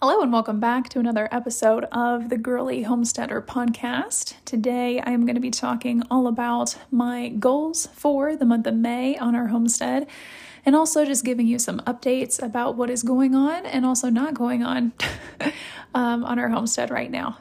Hello, and welcome back to another episode of the Girly Homesteader podcast. Today, I am going to be talking all about my goals for the month of May on our homestead, and also just giving you some updates about what is going on and also not going on um, on our homestead right now.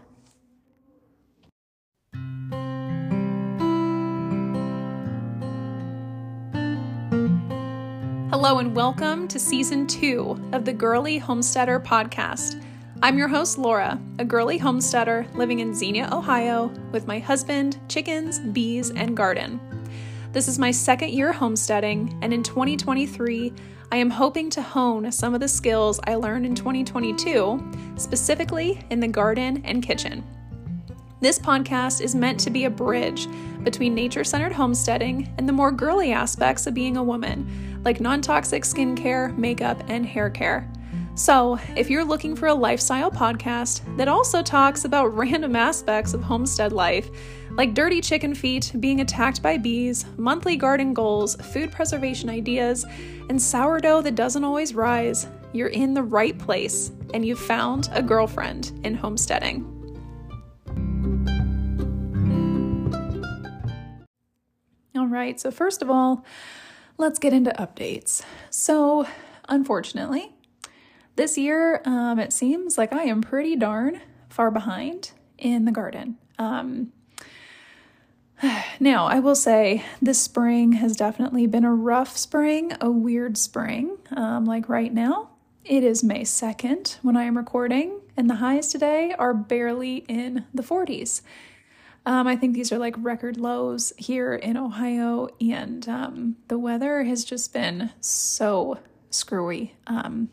Hello, and welcome to season two of the Girly Homesteader podcast. I'm your host, Laura, a girly homesteader living in Xenia, Ohio, with my husband, chickens, bees, and garden. This is my second year homesteading, and in 2023, I am hoping to hone some of the skills I learned in 2022, specifically in the garden and kitchen. This podcast is meant to be a bridge between nature centered homesteading and the more girly aspects of being a woman like non toxic skincare, makeup, and hair care. So, if you're looking for a lifestyle podcast that also talks about random aspects of homestead life, like dirty chicken feet, being attacked by bees, monthly garden goals, food preservation ideas, and sourdough that doesn't always rise, you're in the right place and you've found a girlfriend in homesteading. All right, so first of all, let's get into updates. So, unfortunately, this year um, it seems like I am pretty darn far behind in the garden. Um, now, I will say this spring has definitely been a rough spring, a weird spring. Um, like right now, it is May 2nd when I am recording, and the highs today are barely in the 40s. Um, I think these are like record lows here in Ohio, and um, the weather has just been so screwy. Um,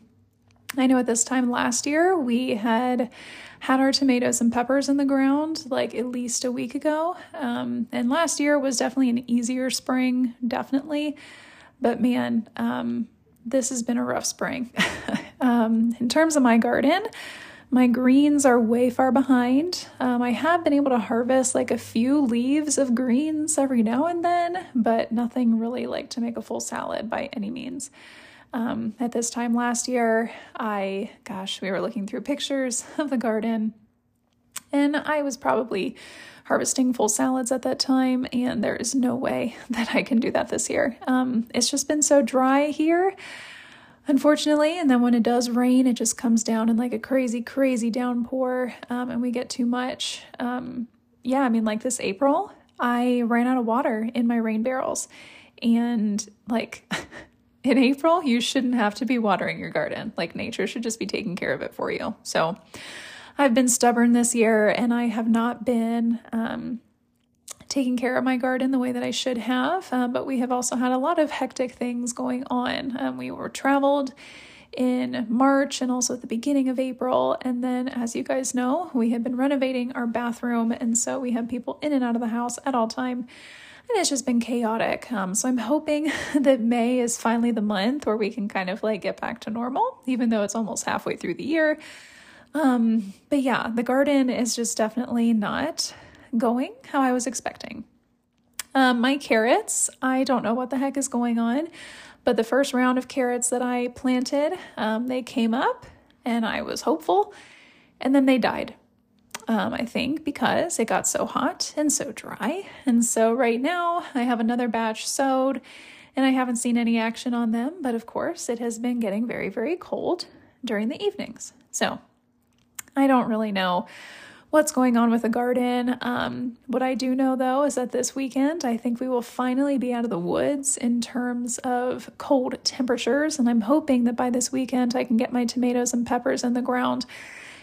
I know at this time last year we had had our tomatoes and peppers in the ground like at least a week ago. Um, and last year was definitely an easier spring, definitely. But man, um, this has been a rough spring. um, in terms of my garden, my greens are way far behind. Um, I have been able to harvest like a few leaves of greens every now and then, but nothing really like to make a full salad by any means. Um, at this time last year, I, gosh, we were looking through pictures of the garden, and I was probably harvesting full salads at that time, and there is no way that I can do that this year. Um, it's just been so dry here unfortunately. And then when it does rain, it just comes down in like a crazy, crazy downpour, um, and we get too much. Um, yeah, I mean, like this April, I ran out of water in my rain barrels. And like in April, you shouldn't have to be watering your garden. Like nature should just be taking care of it for you. So I've been stubborn this year and I have not been um, taking care of my garden the way that I should have. Um, but we have also had a lot of hectic things going on. Um, we were traveled in March and also at the beginning of April. And then, as you guys know, we had been renovating our bathroom. And so we have people in and out of the house at all time. And it's just been chaotic. Um, so I'm hoping that May is finally the month where we can kind of like get back to normal, even though it's almost halfway through the year. Um, but yeah, the garden is just definitely not going how I was expecting. Um, my carrots, I don't know what the heck is going on, but the first round of carrots that I planted, um, they came up and I was hopeful, and then they died. Um, I think because it got so hot and so dry. And so right now I have another batch sowed and I haven't seen any action on them, but of course it has been getting very, very cold during the evenings. So I don't really know what's going on with the garden. Um, what I do know though is that this weekend I think we will finally be out of the woods in terms of cold temperatures, and I'm hoping that by this weekend I can get my tomatoes and peppers in the ground.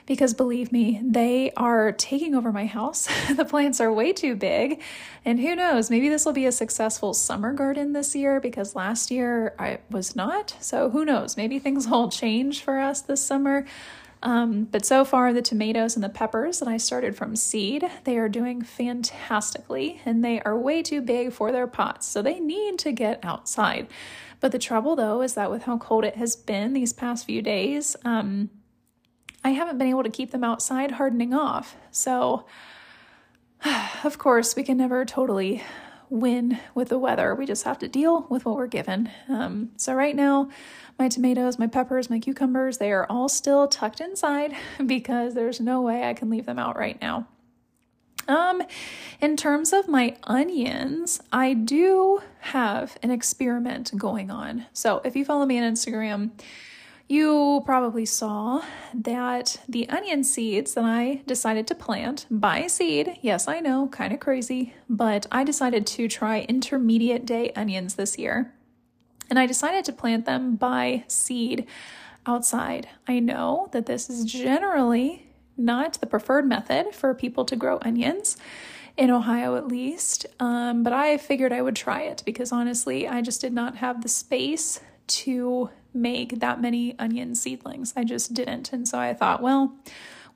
Because believe me, they are taking over my house. the plants are way too big. And who knows, maybe this will be a successful summer garden this year because last year I was not. So who knows, maybe things will change for us this summer. Um, but so far, the tomatoes and the peppers that I started from seed, they are doing fantastically and they are way too big for their pots. So they need to get outside. But the trouble though is that with how cold it has been these past few days, um, I haven't been able to keep them outside hardening off. So, of course, we can never totally win with the weather. We just have to deal with what we're given. Um, so, right now, my tomatoes, my peppers, my cucumbers, they are all still tucked inside because there's no way I can leave them out right now. Um, in terms of my onions, I do have an experiment going on. So if you follow me on Instagram, you probably saw that the onion seeds that I decided to plant by seed, yes, I know, kind of crazy, but I decided to try intermediate day onions this year. And I decided to plant them by seed outside. I know that this is generally not the preferred method for people to grow onions in Ohio at least. Um, but I figured I would try it because honestly, I just did not have the space to make that many onion seedlings. I just didn't. And so I thought, well,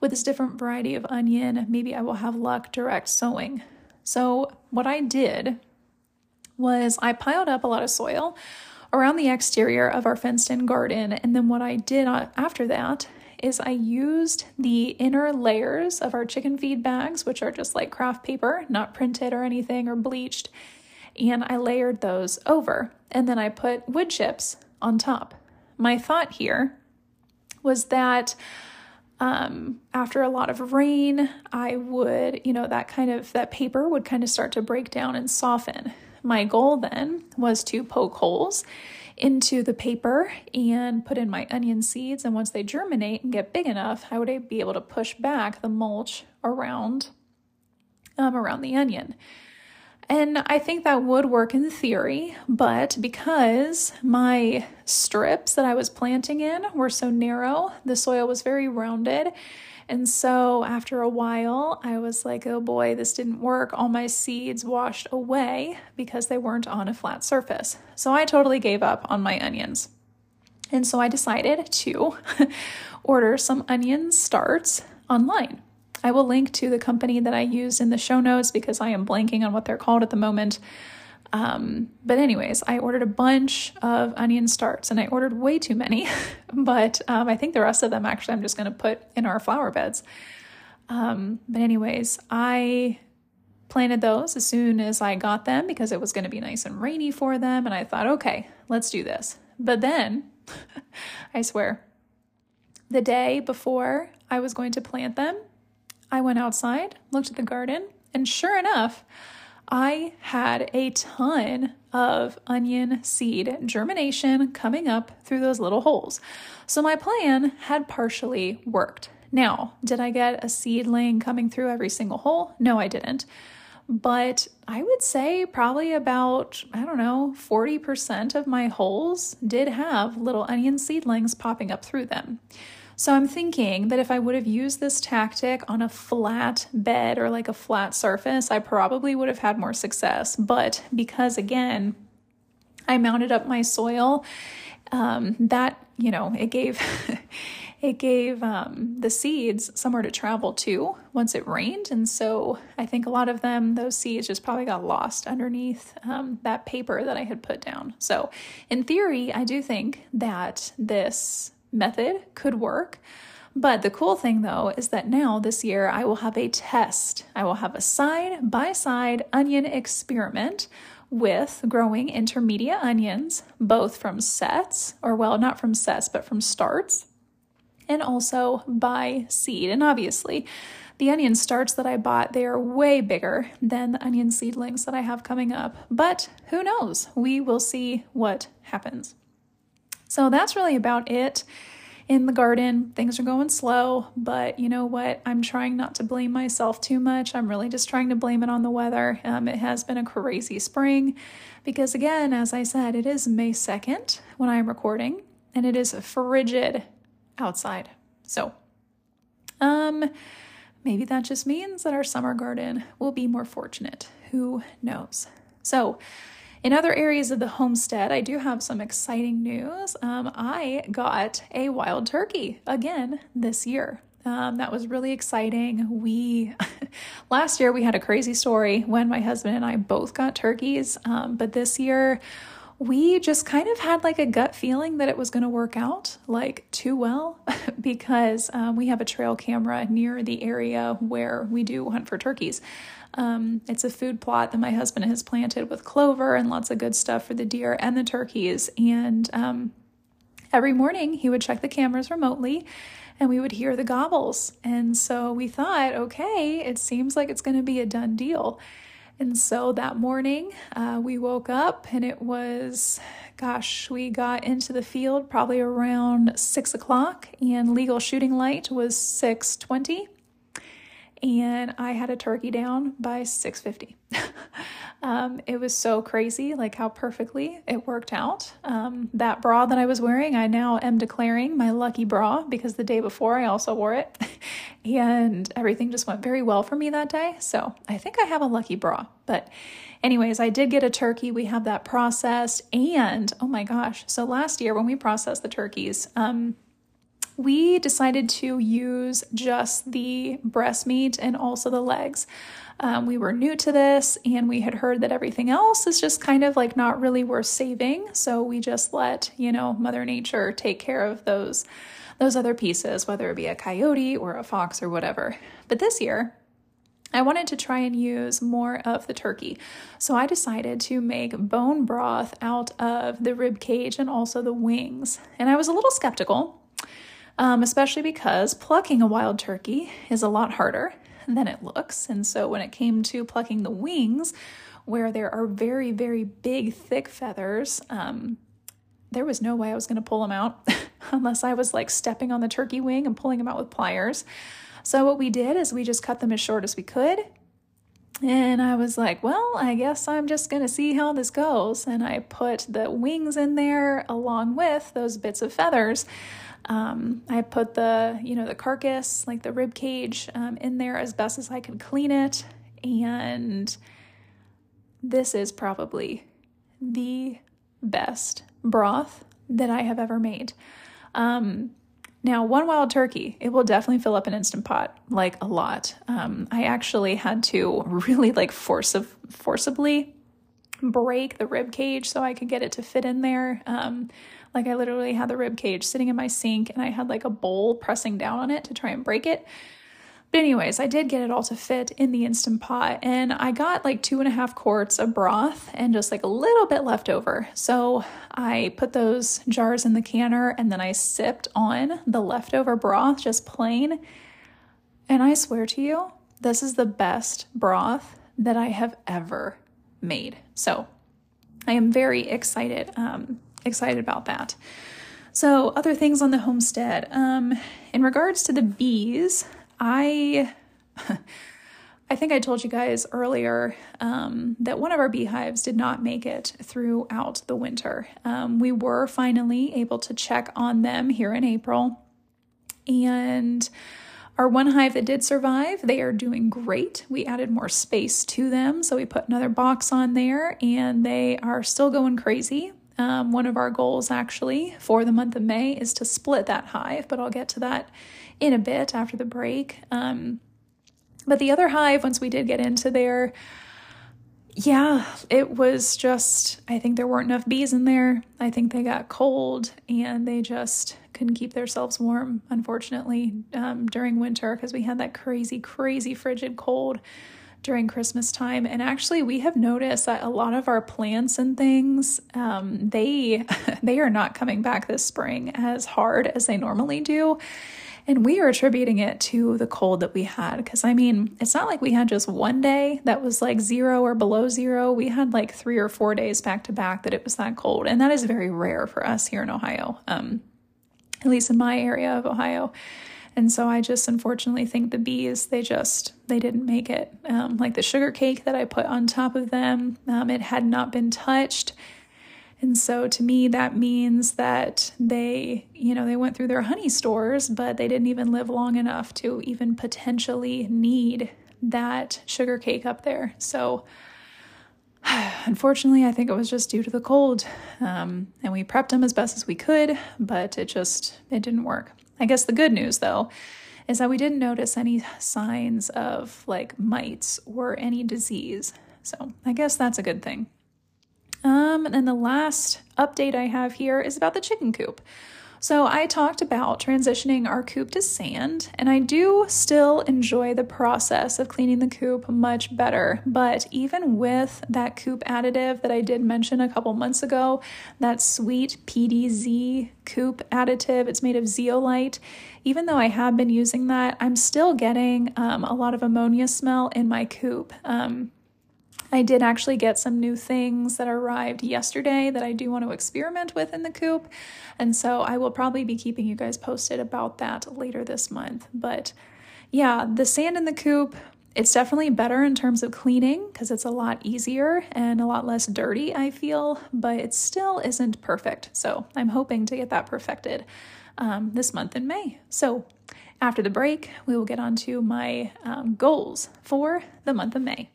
with this different variety of onion, maybe I will have luck direct sowing. So what I did was I piled up a lot of soil around the exterior of our fenced in garden. And then what I did after that is I used the inner layers of our chicken feed bags, which are just like craft paper, not printed or anything or bleached, and I layered those over. And then I put wood chips on top. My thought here was that um, after a lot of rain, I would, you know, that kind of, that paper would kind of start to break down and soften. My goal then was to poke holes into the paper and put in my onion seeds. And once they germinate and get big enough, I would be able to push back the mulch around um, around the onion. And I think that would work in theory, but because my strips that I was planting in were so narrow, the soil was very rounded, and so after a while, I was like, oh boy, this didn't work. All my seeds washed away because they weren't on a flat surface. So I totally gave up on my onions. And so I decided to order some onion starts online. I will link to the company that I used in the show notes because I am blanking on what they're called at the moment. Um, but, anyways, I ordered a bunch of onion starts and I ordered way too many. but um, I think the rest of them actually I'm just going to put in our flower beds. Um, but, anyways, I planted those as soon as I got them because it was going to be nice and rainy for them. And I thought, okay, let's do this. But then, I swear, the day before I was going to plant them, I went outside, looked at the garden, and sure enough, I had a ton of onion seed germination coming up through those little holes. So my plan had partially worked. Now, did I get a seedling coming through every single hole? No, I didn't. But I would say probably about, I don't know, 40% of my holes did have little onion seedlings popping up through them. So I'm thinking that if I would have used this tactic on a flat bed or like a flat surface, I probably would have had more success. But because again, I mounted up my soil, um, that, you know, it gave. it gave um, the seeds somewhere to travel to once it rained. And so I think a lot of them, those seeds just probably got lost underneath um, that paper that I had put down. So, in theory, I do think that this method could work. But the cool thing though is that now this year I will have a test. I will have a side by side onion experiment with growing intermediate onions, both from sets, or well, not from sets, but from starts, and also by seed. And obviously, the onion starts that I bought, they are way bigger than the onion seedlings that I have coming up. But who knows? We will see what happens. So that's really about it in the garden. Things are going slow, but you know what? I'm trying not to blame myself too much. I'm really just trying to blame it on the weather. Um, it has been a crazy spring because, again, as I said, it is May 2nd when I am recording and it is frigid outside. So, um, maybe that just means that our summer garden will be more fortunate. Who knows? So, in other areas of the homestead, I do have some exciting news. Um, I got a wild turkey again this year. Um, that was really exciting. We last year we had a crazy story when my husband and I both got turkeys, um, but this year we just kind of had like a gut feeling that it was going to work out like too well because um, we have a trail camera near the area where we do hunt for turkeys. Um, it's a food plot that my husband has planted with clover and lots of good stuff for the deer and the turkeys. And um, every morning he would check the cameras remotely and we would hear the gobbles. And so we thought, okay, it seems like it's going to be a done deal. And so that morning, uh, we woke up and it was, gosh, we got into the field probably around six o'clock, and legal shooting light was six twenty, and I had a turkey down by six fifty. Um, it was so crazy, like how perfectly it worked out. Um, that bra that I was wearing, I now am declaring my lucky bra because the day before I also wore it. and everything just went very well for me that day. So I think I have a lucky bra. But, anyways, I did get a turkey. We have that processed. And oh my gosh, so last year when we processed the turkeys, um, we decided to use just the breast meat and also the legs. Um, we were new to this and we had heard that everything else is just kind of like not really worth saving. So we just let, you know, Mother Nature take care of those those other pieces, whether it be a coyote or a fox or whatever. But this year, I wanted to try and use more of the turkey. So I decided to make bone broth out of the rib cage and also the wings. And I was a little skeptical, um, especially because plucking a wild turkey is a lot harder than it looks. And so when it came to plucking the wings, where there are very, very big, thick feathers, um, there was no way I was going to pull them out unless I was like stepping on the turkey wing and pulling them out with pliers. So what we did is we just cut them as short as we could. And I was like, well, I guess I'm just going to see how this goes. And I put the wings in there along with those bits of feathers. Um, I put the, you know, the carcass, like the rib cage, um, in there as best as I could clean it. And this is probably the best broth that I have ever made. Um, now, one wild turkey, it will definitely fill up an instant pot, like a lot. Um, I actually had to really like force forcibly break the rib cage so I could get it to fit in there. Um, like I literally had the rib cage sitting in my sink and I had like a bowl pressing down on it to try and break it. Anyways, I did get it all to fit in the Instant Pot, and I got like two and a half quarts of broth and just like a little bit left over. So, I put those jars in the canner and then I sipped on the leftover broth, just plain. And I swear to you, this is the best broth that I have ever made. So, I am very excited um, excited about that. So, other things on the homestead. Um, in regards to the bees, I. I think I told you guys earlier um, that one of our beehives did not make it throughout the winter. Um, we were finally able to check on them here in April. And our one hive that did survive, they are doing great. We added more space to them, so we put another box on there, and they are still going crazy. Um, one of our goals, actually, for the month of May is to split that hive, but I'll get to that in a bit after the break. Um, but the other hive, once we did get into there, yeah, it was just, I think there weren't enough bees in there. I think they got cold and they just couldn't keep themselves warm, unfortunately, um, during winter because we had that crazy, crazy frigid cold during Christmas time. And actually, we have noticed that a lot of our plants and things, um, they they are not coming back this spring as hard as they normally do. And we are attributing it to the cold that we had. Because, I mean, it's not like we had just one day that was like zero or below zero. We had like three or four days back to back that it was that cold. And that is very rare for us here in Ohio, um, at least in my area of Ohio. And so I just unfortunately think the bees, they just, they didn't make it. Um, like the sugar cake that I put on top of them, um, it had not been touched. And so to me, that means that they, you know, they went through their honey stores, but they didn't even live long enough to even potentially need that sugar cake up there. So unfortunately, I think it was just due to the cold. Um, and we prepped them as best as we could, but it just, it didn't work. I guess the good news, though, is that we didn't notice any signs of like mites or any disease. So I guess that's a good thing. Um, and then the last update I have here is about the chicken coop. So, I talked about transitioning our coop to sand, and I do still enjoy the process of cleaning the coop much better. But even with that coop additive that I did mention a couple months ago, that sweet PDZ coop additive, it's made of zeolite. Even though I have been using that, I'm still getting um, a lot of ammonia smell in my coop. Um, I did actually get some new things that arrived yesterday that I do want to experiment with in the coop. And so I will probably be keeping you guys posted about that later this month. But yeah, the sand in the coop, it's definitely better in terms of cleaning because it's a lot easier and a lot less dirty, I feel, but it still isn't perfect. So I'm hoping to get that perfected um, this month in May. So after the break, we will get on to my um, goals for the month of May.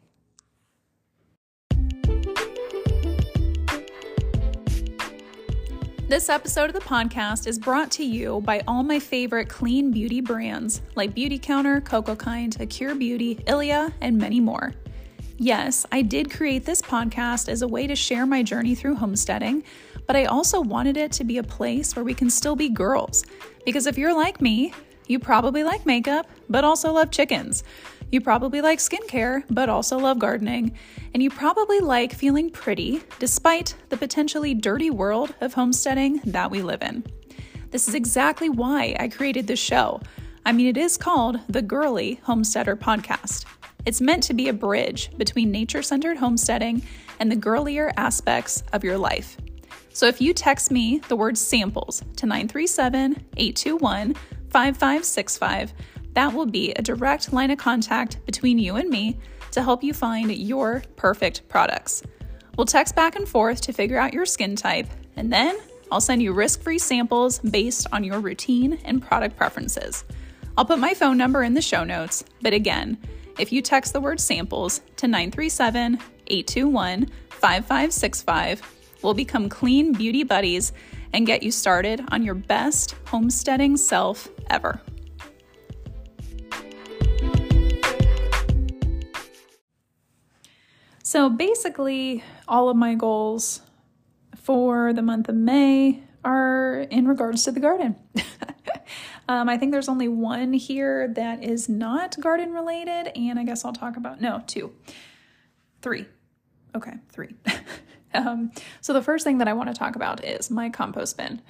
This episode of the podcast is brought to you by all my favorite clean beauty brands like Beautycounter, Cocokind, Acure Beauty, Ilia, and many more. Yes, I did create this podcast as a way to share my journey through homesteading, but I also wanted it to be a place where we can still be girls. Because if you're like me, you probably like makeup, but also love chickens. You probably like skincare, but also love gardening. And you probably like feeling pretty despite the potentially dirty world of homesteading that we live in. This is exactly why I created this show. I mean, it is called the Girly Homesteader Podcast. It's meant to be a bridge between nature centered homesteading and the girlier aspects of your life. So if you text me the word samples to 937 821 5565, that will be a direct line of contact between you and me to help you find your perfect products. We'll text back and forth to figure out your skin type, and then I'll send you risk free samples based on your routine and product preferences. I'll put my phone number in the show notes, but again, if you text the word samples to 937 821 5565, we'll become clean beauty buddies and get you started on your best homesteading self ever. So basically, all of my goals for the month of May are in regards to the garden. um, I think there's only one here that is not garden related, and I guess I'll talk about no, two, three. Okay, three. um, so the first thing that I want to talk about is my compost bin.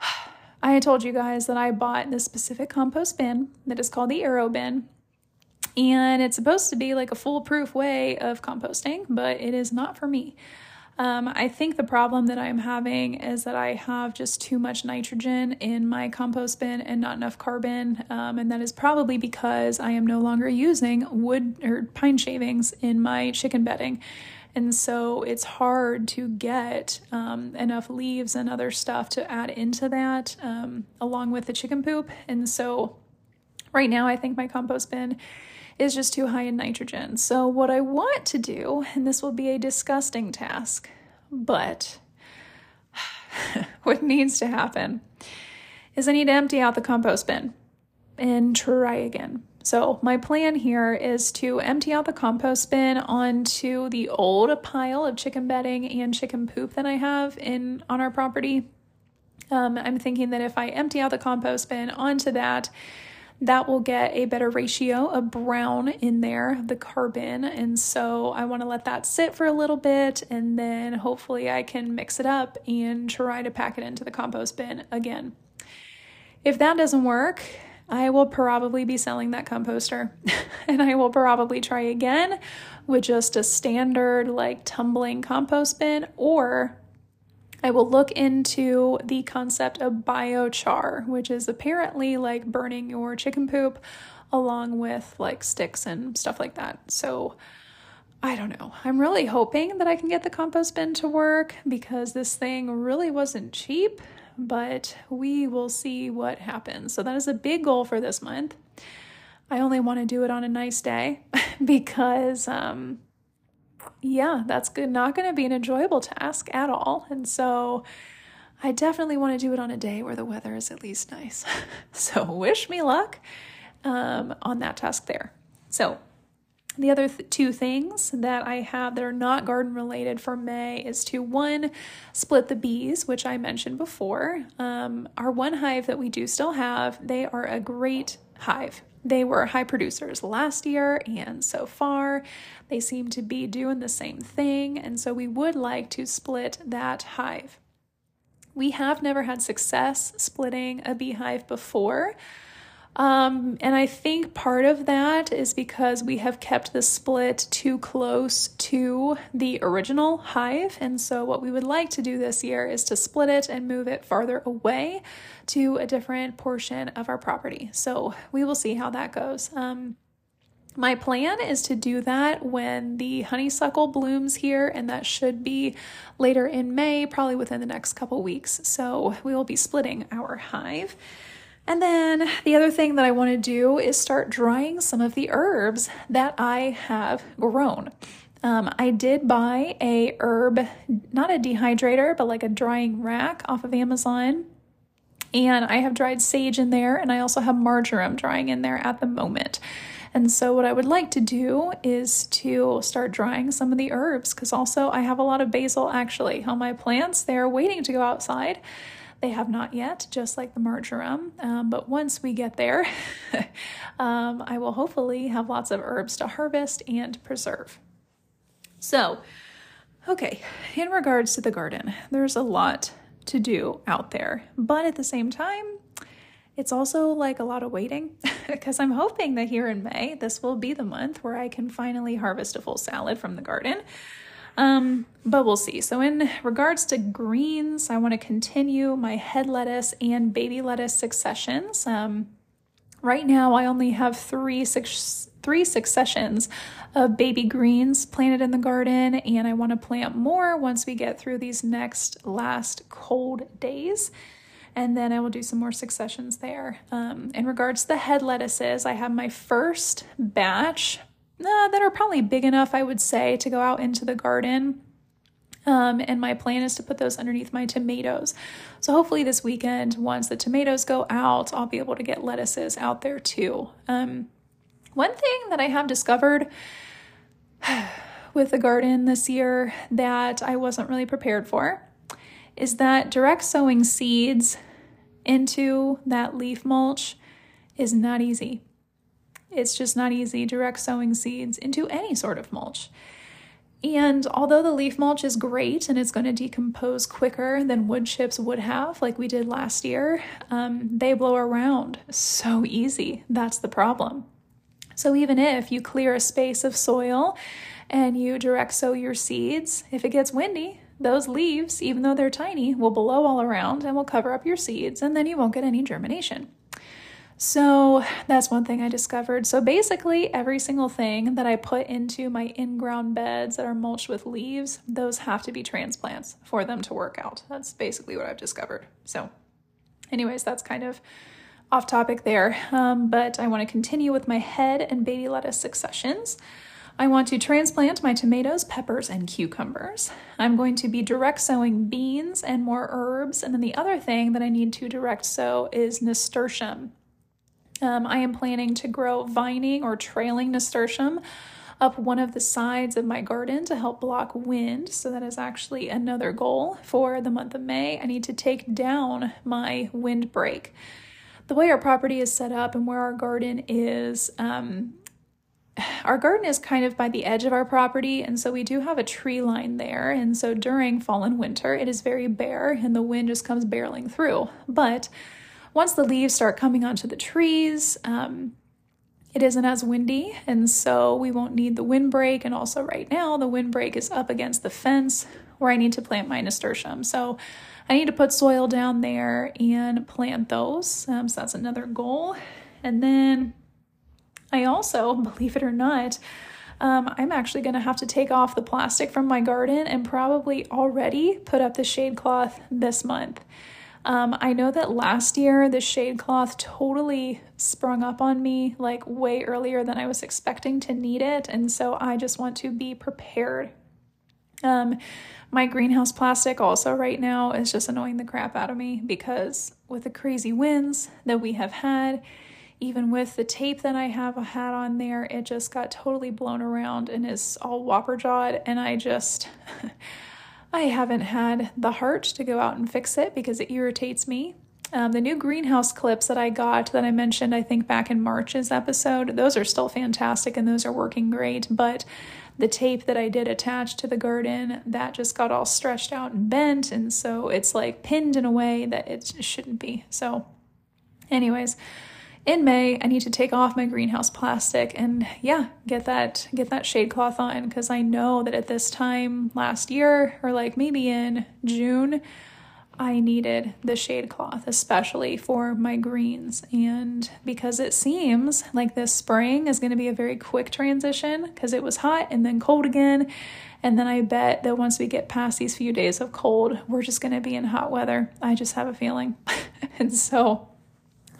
I told you guys that I bought this specific compost bin that is called the Aero Bin and it's supposed to be like a foolproof way of composting, but it is not for me. Um, I think the problem that I'm having is that I have just too much nitrogen in my compost bin and not enough carbon. Um, and that is probably because I am no longer using wood or pine shavings in my chicken bedding. And so it's hard to get um, enough leaves and other stuff to add into that um, along with the chicken poop. And so right now, I think my compost bin is just too high in nitrogen. So, what I want to do, and this will be a disgusting task, but what needs to happen is I need to empty out the compost bin and try again. So, my plan here is to empty out the compost bin onto the old pile of chicken bedding and chicken poop that I have in on our property. Um, I'm thinking that if I empty out the compost bin onto that, that will get a better ratio of brown in there, the carbon. And so I want to let that sit for a little bit and then hopefully I can mix it up and try to pack it into the compost bin again. If that doesn't work, I will probably be selling that composter and I will probably try again with just a standard like tumbling compost bin or I will look into the concept of biochar, which is apparently like burning your chicken poop along with like sticks and stuff like that. So I don't know. I'm really hoping that I can get the compost bin to work because this thing really wasn't cheap, but we will see what happens. So that is a big goal for this month. I only want to do it on a nice day because um yeah, that's good. Not going to be an enjoyable task at all. And so I definitely want to do it on a day where the weather is at least nice. so wish me luck um, on that task there. So The other th- two things that I have that are not garden related for May is to one, split the bees, which I mentioned before. Um, our one hive that we do still have, they are a great hive. They were high producers last year, and so far they seem to be doing the same thing. And so we would like to split that hive. We have never had success splitting a beehive before. Um, and I think part of that is because we have kept the split too close to the original hive. And so, what we would like to do this year is to split it and move it farther away to a different portion of our property. So, we will see how that goes. Um, my plan is to do that when the honeysuckle blooms here, and that should be later in May, probably within the next couple weeks. So, we will be splitting our hive. And then the other thing that I want to do is start drying some of the herbs that I have grown. Um, I did buy a herb, not a dehydrator, but like a drying rack off of Amazon. And I have dried sage in there, and I also have marjoram drying in there at the moment. And so, what I would like to do is to start drying some of the herbs because also I have a lot of basil actually on my plants. They're waiting to go outside. They have not yet, just like the marjoram. Um, but once we get there, um, I will hopefully have lots of herbs to harvest and preserve. So, okay, in regards to the garden, there's a lot to do out there, but at the same time, it's also like a lot of waiting because I'm hoping that here in May, this will be the month where I can finally harvest a full salad from the garden. Um, but we'll see. So, in regards to greens, I want to continue my head lettuce and baby lettuce successions. Um, right now, I only have three six, three successions of baby greens planted in the garden, and I want to plant more once we get through these next last cold days. And then I will do some more successions there. Um, in regards to the head lettuces, I have my first batch uh, that are probably big enough, I would say, to go out into the garden. Um, and my plan is to put those underneath my tomatoes. So hopefully this weekend, once the tomatoes go out, I'll be able to get lettuces out there too. Um, one thing that I have discovered with the garden this year that I wasn't really prepared for is that direct sowing seeds into that leaf mulch is not easy. It's just not easy direct sowing seeds into any sort of mulch. And although the leaf mulch is great and it's going to decompose quicker than wood chips would have, like we did last year, um, they blow around so easy. That's the problem. So even if you clear a space of soil and you direct sow your seeds, if it gets windy, those leaves, even though they're tiny, will blow all around and will cover up your seeds, and then you won't get any germination. So that's one thing I discovered. So basically, every single thing that I put into my in ground beds that are mulched with leaves, those have to be transplants for them to work out. That's basically what I've discovered. So, anyways, that's kind of off topic there. Um, but I want to continue with my head and baby lettuce successions. I want to transplant my tomatoes, peppers, and cucumbers. I'm going to be direct sowing beans and more herbs. And then the other thing that I need to direct sow is nasturtium. Um, I am planning to grow vining or trailing nasturtium up one of the sides of my garden to help block wind. So, that is actually another goal for the month of May. I need to take down my windbreak. The way our property is set up and where our garden is, um, our garden is kind of by the edge of our property, and so we do have a tree line there. And so during fall and winter, it is very bare and the wind just comes barreling through. But once the leaves start coming onto the trees, um, it isn't as windy, and so we won't need the windbreak. And also, right now, the windbreak is up against the fence where I need to plant my nasturtium. So I need to put soil down there and plant those. Um, so that's another goal. And then I also, believe it or not, um, I'm actually going to have to take off the plastic from my garden and probably already put up the shade cloth this month. Um, I know that last year the shade cloth totally sprung up on me like way earlier than I was expecting to need it, and so I just want to be prepared. Um, my greenhouse plastic also right now is just annoying the crap out of me because with the crazy winds that we have had, even with the tape that I have had on there, it just got totally blown around and is all whopper jawed. And I just, I haven't had the heart to go out and fix it because it irritates me. Um, the new greenhouse clips that I got that I mentioned, I think back in March's episode, those are still fantastic and those are working great. But the tape that I did attach to the garden, that just got all stretched out and bent. And so it's like pinned in a way that it shouldn't be. So, anyways, in May, I need to take off my greenhouse plastic and yeah, get that get that shade cloth on because I know that at this time last year or like maybe in June, I needed the shade cloth, especially for my greens. And because it seems like this spring is going to be a very quick transition because it was hot and then cold again. And then I bet that once we get past these few days of cold, we're just going to be in hot weather. I just have a feeling. and so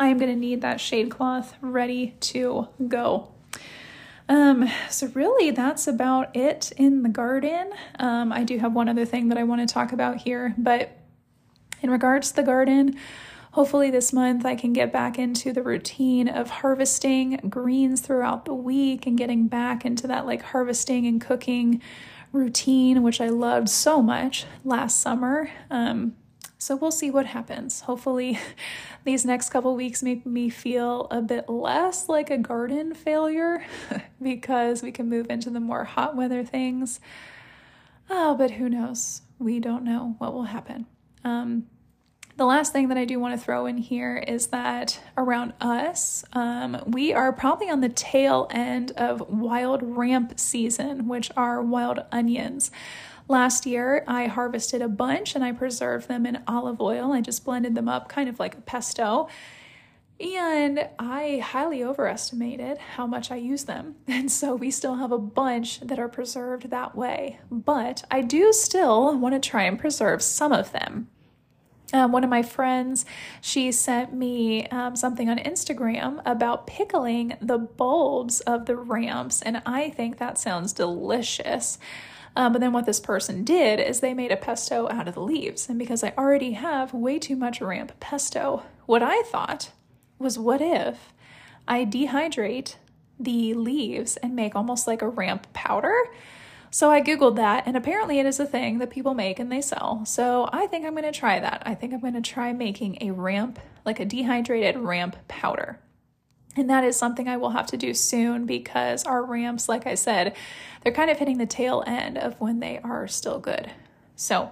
I am going to need that shade cloth ready to go. Um, so really that's about it in the garden. Um, I do have one other thing that I want to talk about here, but in regards to the garden, hopefully this month I can get back into the routine of harvesting greens throughout the week and getting back into that like harvesting and cooking routine, which I loved so much last summer. Um, so we'll see what happens. Hopefully, these next couple weeks make me feel a bit less like a garden failure because we can move into the more hot weather things. Oh, but who knows? We don't know what will happen. Um, the last thing that I do want to throw in here is that around us, um, we are probably on the tail end of wild ramp season, which are wild onions. Last year, I harvested a bunch and I preserved them in olive oil. I just blended them up kind of like a pesto. And I highly overestimated how much I use them. And so we still have a bunch that are preserved that way. But I do still want to try and preserve some of them. Um, one of my friends, she sent me um, something on Instagram about pickling the bulbs of the ramps, and I think that sounds delicious. Um, but then what this person did is they made a pesto out of the leaves, and because I already have way too much ramp pesto, what I thought was what if I dehydrate the leaves and make almost like a ramp powder? So I Googled that, and apparently it is a thing that people make and they sell. So I think I'm going to try that. I think I'm going to try making a ramp, like a dehydrated ramp powder. And that is something I will have to do soon because our ramps, like I said, they're kind of hitting the tail end of when they are still good. So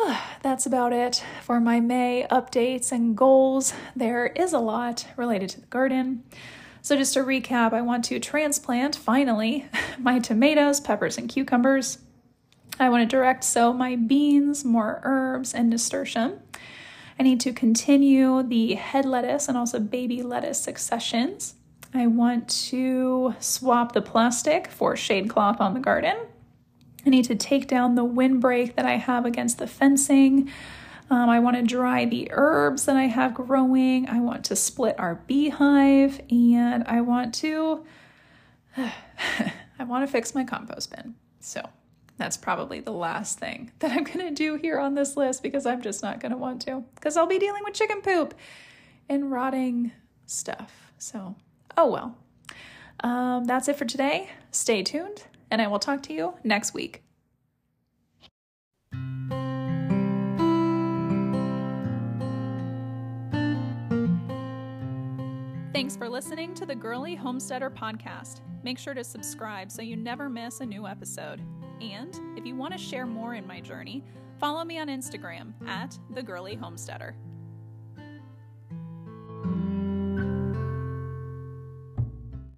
uh, that's about it for my May updates and goals. There is a lot related to the garden. So, just to recap, I want to transplant finally my tomatoes, peppers, and cucumbers. I want to direct sow my beans, more herbs, and nasturtium. I need to continue the head lettuce and also baby lettuce successions. I want to swap the plastic for shade cloth on the garden. I need to take down the windbreak that I have against the fencing. Um, I want to dry the herbs that I have growing. I want to split our beehive and I want to I want to fix my compost bin. So that's probably the last thing that I'm going to do here on this list because I'm just not going to want to because I'll be dealing with chicken poop and rotting stuff. So, oh well. Um, that's it for today. Stay tuned and I will talk to you next week. Thanks for listening to the Girly Homesteader podcast. Make sure to subscribe so you never miss a new episode. And if you want to share more in my journey, follow me on Instagram at the Girly Homesteader.